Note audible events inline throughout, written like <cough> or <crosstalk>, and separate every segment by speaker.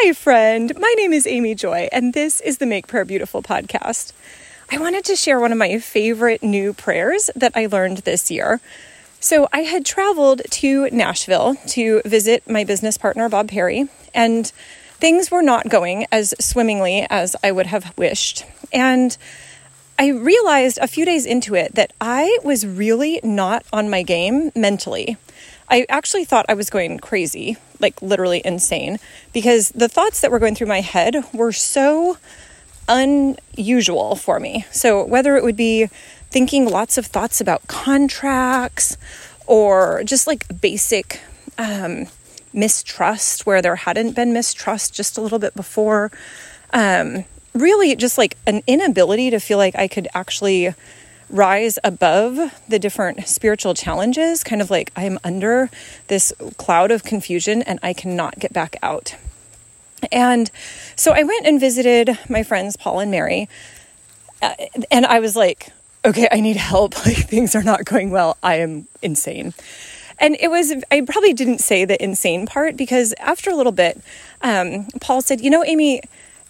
Speaker 1: Hi, friend. My name is Amy Joy, and this is the Make Prayer Beautiful podcast. I wanted to share one of my favorite new prayers that I learned this year. So, I had traveled to Nashville to visit my business partner, Bob Perry, and things were not going as swimmingly as I would have wished. And I realized a few days into it that I was really not on my game mentally. I actually thought I was going crazy, like literally insane, because the thoughts that were going through my head were so unusual for me. So, whether it would be thinking lots of thoughts about contracts or just like basic um, mistrust where there hadn't been mistrust just a little bit before, um, really just like an inability to feel like I could actually rise above the different spiritual challenges, kind of like I'm under this cloud of confusion and I cannot get back out. And so I went and visited my friends Paul and Mary, uh, and I was like, okay, I need help. <laughs> Like things are not going well. I am insane. And it was, I probably didn't say the insane part because after a little bit, um, Paul said, you know, Amy,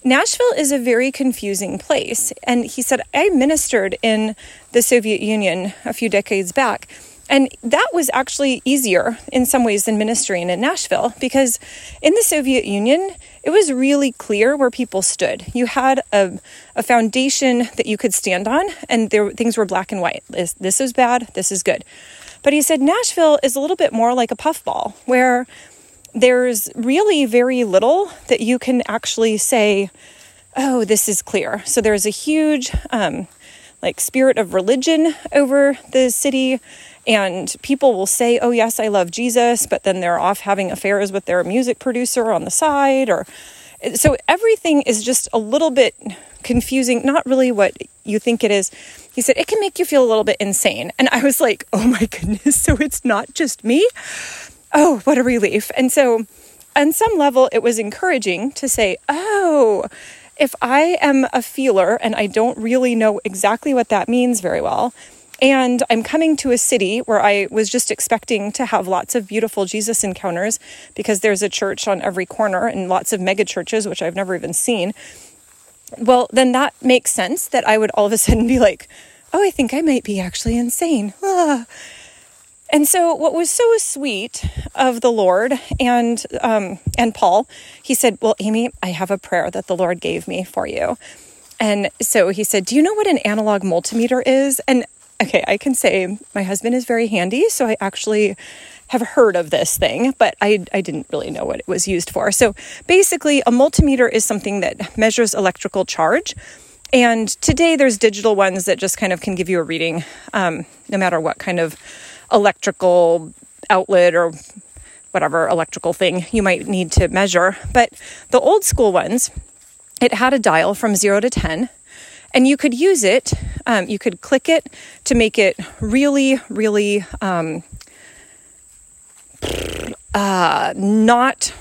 Speaker 1: Nashville is a very confusing place. And he said, I ministered in the Soviet Union a few decades back. And that was actually easier in some ways than ministering in Nashville because in the Soviet Union, it was really clear where people stood. You had a, a foundation that you could stand on, and there, things were black and white. This, this is bad, this is good. But he said Nashville is a little bit more like a puffball where there's really very little that you can actually say, oh, this is clear. So there's a huge um, like spirit of religion over the city. And people will say, oh, yes, I love Jesus, but then they're off having affairs with their music producer on the side. Or so everything is just a little bit confusing, not really what you think it is. He said, it can make you feel a little bit insane. And I was like, oh my goodness, <laughs> so it's not just me? What a relief. And so, on some level, it was encouraging to say, oh, if I am a feeler and I don't really know exactly what that means very well, and I'm coming to a city where I was just expecting to have lots of beautiful Jesus encounters because there's a church on every corner and lots of mega churches, which I've never even seen. Well, then that makes sense that I would all of a sudden be like, oh, I think I might be actually insane. Ah. And so, what was so sweet of the Lord and um, and Paul, he said, "Well, Amy, I have a prayer that the Lord gave me for you." And so he said, "Do you know what an analog multimeter is?" And okay, I can say my husband is very handy, so I actually have heard of this thing, but I, I didn't really know what it was used for. So basically, a multimeter is something that measures electrical charge. And today, there's digital ones that just kind of can give you a reading, um, no matter what kind of electrical outlet or whatever electrical thing you might need to measure. But the old school ones, it had a dial from zero to 10, and you could use it, um, you could click it to make it really, really um, uh, not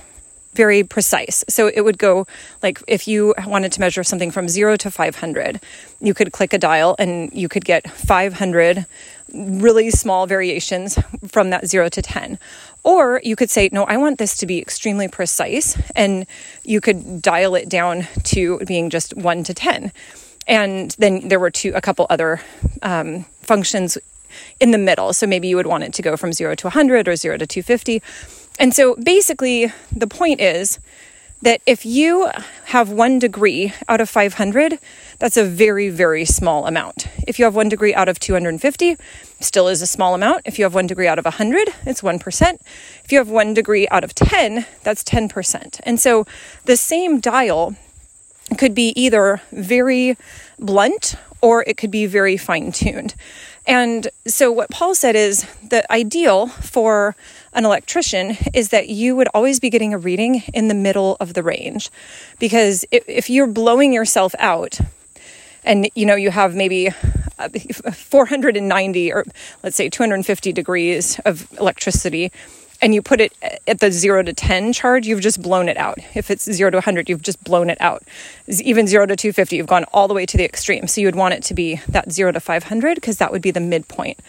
Speaker 1: very precise. So it would go like if you wanted to measure something from zero to 500, you could click a dial and you could get 500 really small variations from that zero to 10. Or you could say, no, I want this to be extremely precise. And you could dial it down to being just one to 10. And then there were two, a couple other um, functions in the middle. So maybe you would want it to go from zero to 100 or zero to 250. And so basically, the point is that if you have one degree out of 500, that's a very, very small amount. If you have one degree out of 250, still is a small amount. If you have one degree out of 100, it's 1%. If you have one degree out of 10, that's 10%. And so the same dial could be either very blunt or it could be very fine tuned. And so, what Paul said is the ideal for an electrician is that you would always be getting a reading in the middle of the range. Because if, you're blowing yourself out, and you know, you have maybe uh, <laughs> 490 or let's say 250 degrees of electricity and you put it at the 0 to 10 charge, you've just blown it out. If it's 0 to 100, you've just blown it out. Even 0 to 250, you've gone all the way to the extreme. So you would want it to be that 0 to 500 because that would be the midpoint.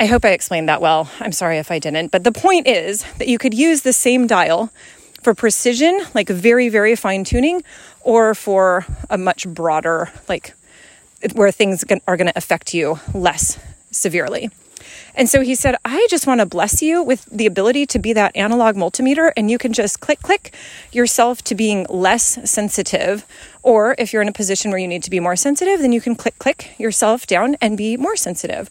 Speaker 1: I hope I explained that well. I'm sorry if I didn't. But the point is that you could use the same dial for precision, like very, very fine tuning, or for a much broader, like where things are going to affect you less severely. And so he said, I just want to bless you with the ability to be that analog multimeter, and you can just click, click yourself to being less sensitive. Or if you're in a position where you need to be more sensitive, then you can click, click yourself down and be more sensitive.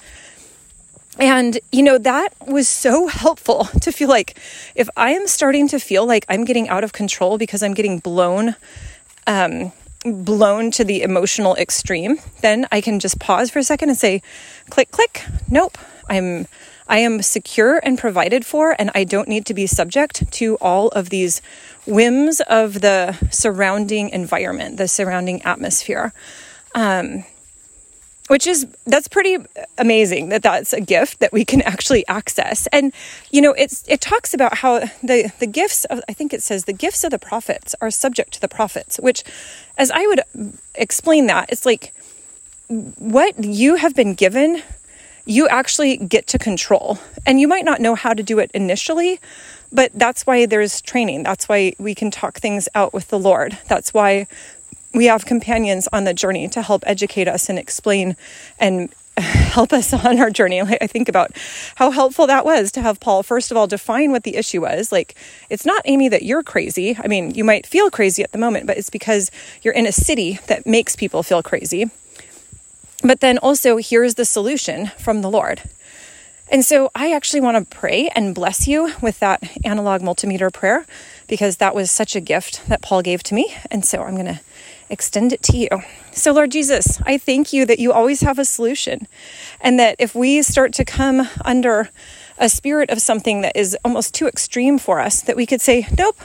Speaker 1: And, you know, that was so <laughs> helpful to feel like if I am starting to feel like I'm getting out of control because I'm getting blown, um, blown to the emotional extreme, then I can just pause for a second and say, click, click, nope, I'm I am secure and provided for, and I don't need to be subject to all of these whims of the surrounding environment, the surrounding atmosphere. Um, which is that's pretty amazing that that's a gift that we can actually access and you know it's it talks about how the the gifts of i think it says the gifts of the prophets are subject to the prophets which as i would explain that it's like what you have been given you actually get to control. And you might not know how to do it initially, but that's why there's training. That's why we can talk things out with the Lord. That's why we have companions on the journey to help educate us and explain and <laughs> help us on our journey. I think about how helpful that was to have Paul, first of all, define what the issue was. Like, it's not, Amy, that you're crazy. I mean, you might feel crazy at the moment, but it's because you're in a city that makes people feel crazy. But then also, here's the solution from the Lord. And so I actually want to pray and bless you with that analog multimeter prayer because that was such a gift that Paul gave to me. And so I'm going to extend it to you. So, Lord Jesus, I thank you that you always have a solution. And that if we start to come under a spirit of something that is almost too extreme for us, that we could say, nope,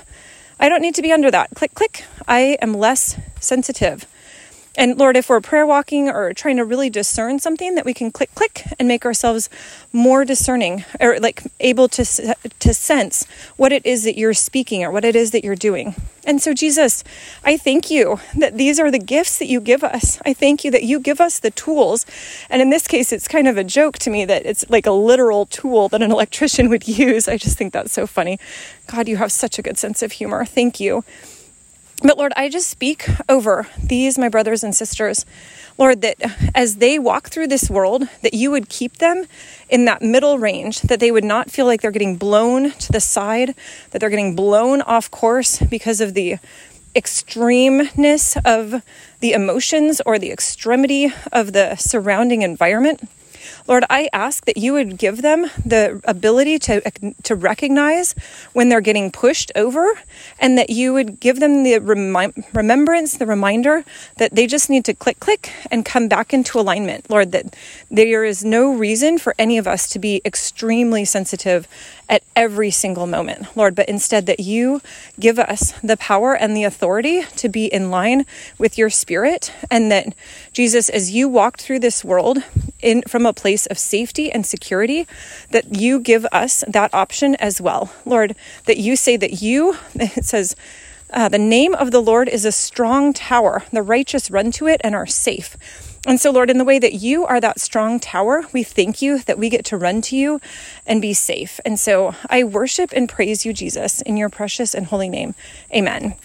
Speaker 1: I don't need to be under that. Click, click. I am less sensitive. And Lord, if we're prayer walking or trying to really discern something, that we can click, click, and make ourselves more discerning or like able to, to sense what it is that you're speaking or what it is that you're doing. And so, Jesus, I thank you that these are the gifts that you give us. I thank you that you give us the tools. And in this case, it's kind of a joke to me that it's like a literal tool that an electrician would <laughs> use. I just think that's so funny. God, you have such a good sense of humor. Thank you. But Lord, I just speak over these, my brothers and sisters, Lord, that as they walk through this world, that you would keep them in that middle range, that they would not feel like they're getting blown to the side, that they're getting blown off course because of the extremeness of the emotions or the extremity of the surrounding environment. Lord, I ask that you would give them the ability to, to recognize when they're getting pushed over and that you would give them the remi- remembrance, the reminder that they just need to click, click and come back into alignment. Lord, that there is no reason for any of us to be extremely sensitive at every single moment, Lord, but instead that you give us the power and the authority to be in line with your spirit and that Jesus as you walked through this world in from a place of safety and security that you give us that option as well. Lord, that you say that you <laughs> it says uh, the name of the Lord is a strong tower. The righteous run to it and are safe. And so, Lord, in the way that you are that strong tower, we thank you that we get to run to you and be safe. And so I worship and praise you, Jesus, in your precious and holy name. Amen.